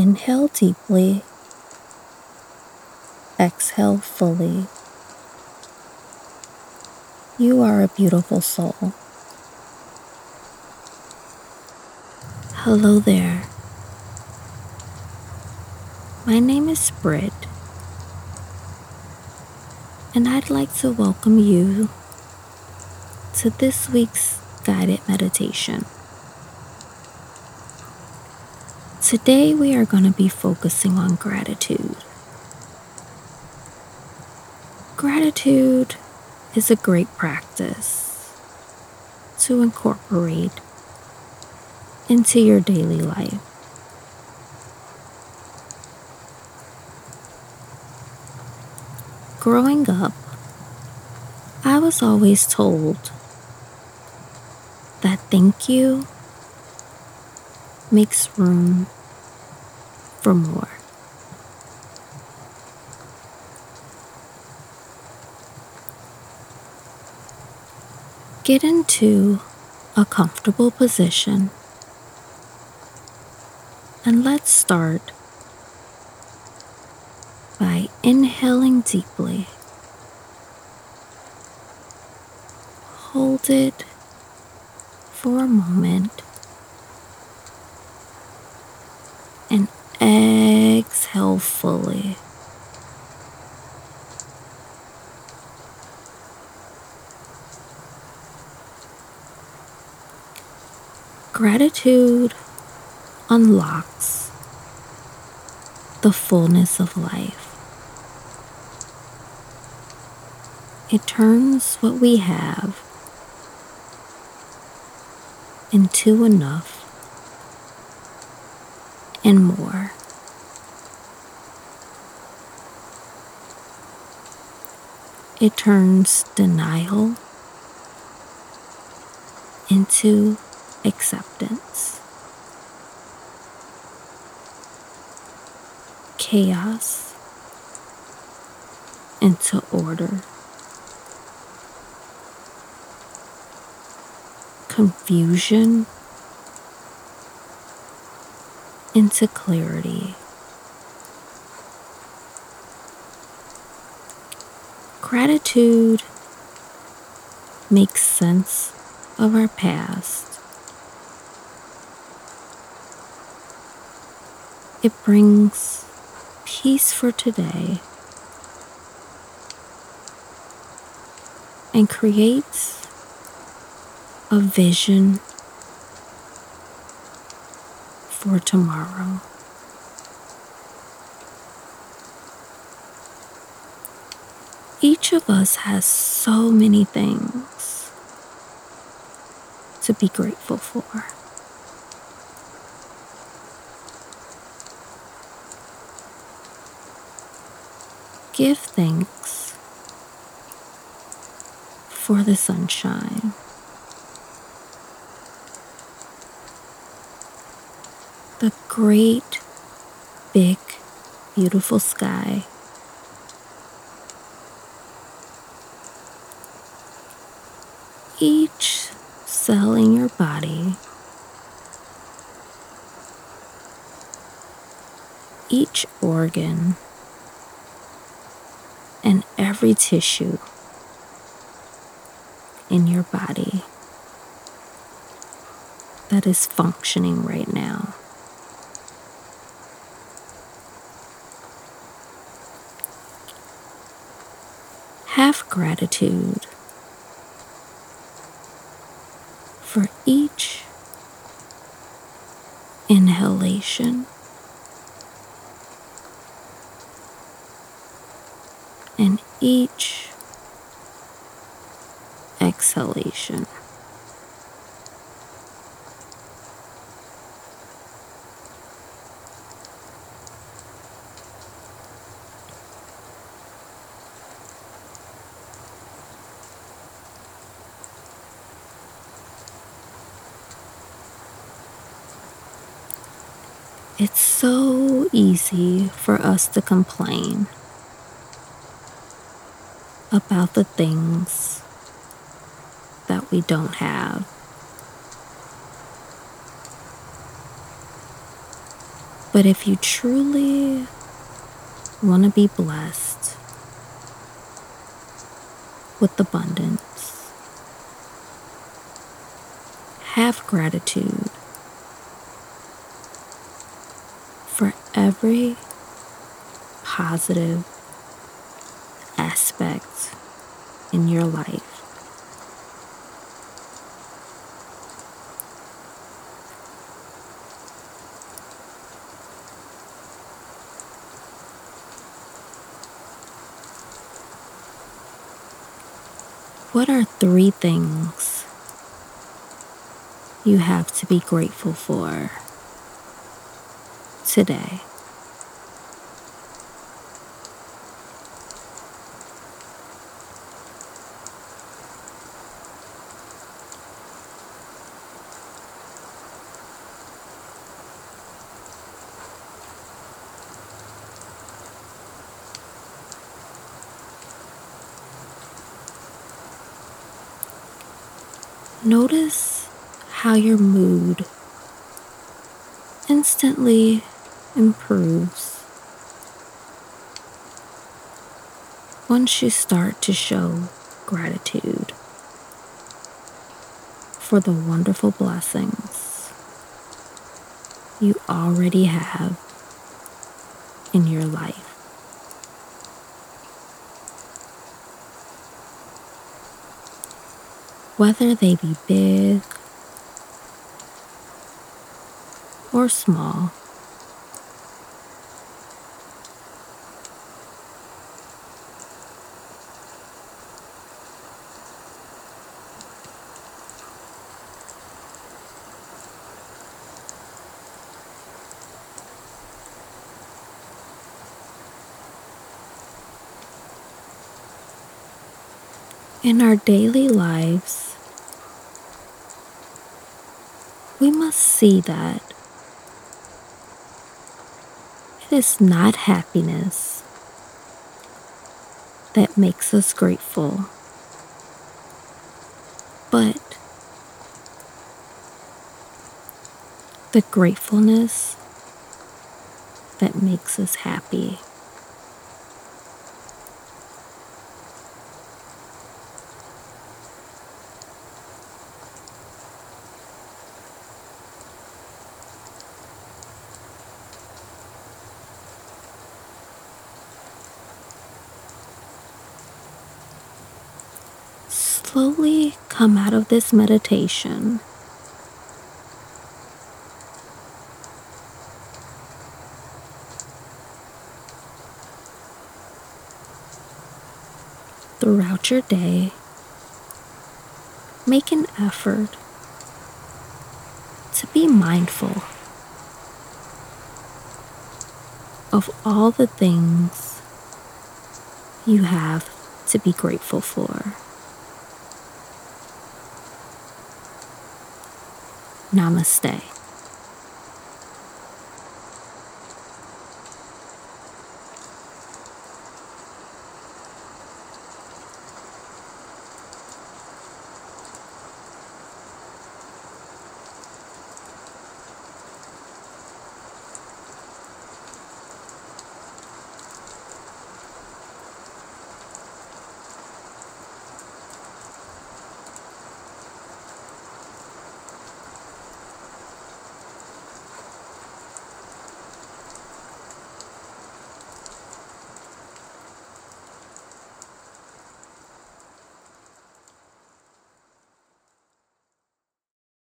Inhale deeply. Exhale fully. You are a beautiful soul. Hello there. My name is Britt, and I'd like to welcome you to this week's guided meditation. Today, we are going to be focusing on gratitude. Gratitude is a great practice to incorporate into your daily life. Growing up, I was always told that thank you makes room for more. Get into a comfortable position and let's start by inhaling deeply. Hold it for a moment and exhale fully. Gratitude unlocks the fullness of life. It turns what we have into enough and more. It turns denial into acceptance. Chaos into order. Confusion into clarity. Gratitude makes sense of our past. It brings peace for today and creates a vision for tomorrow. Each of us has so many things to be grateful for. Give thanks for the sunshine. The great, big, beautiful sky. Each cell in your body, each organ, and every tissue in your body that is functioning right now. have gratitude for each inhalation and each exhalation. So easy for us to complain about the things that we don't have. But if you truly want to be blessed with abundance, have gratitude for every positive aspect in your life. What are three things you have to be grateful for today? Notice how your mood instantly improves once you start to show gratitude for the wonderful blessings you already have in your life. whether they be big or small. In our daily lives, we must see that it is not happiness that makes us grateful, but the gratefulness that makes us happy. Slowly come out of this meditation. Throughout your day, make an effort to be mindful of all the things you have to be grateful for. Namaste.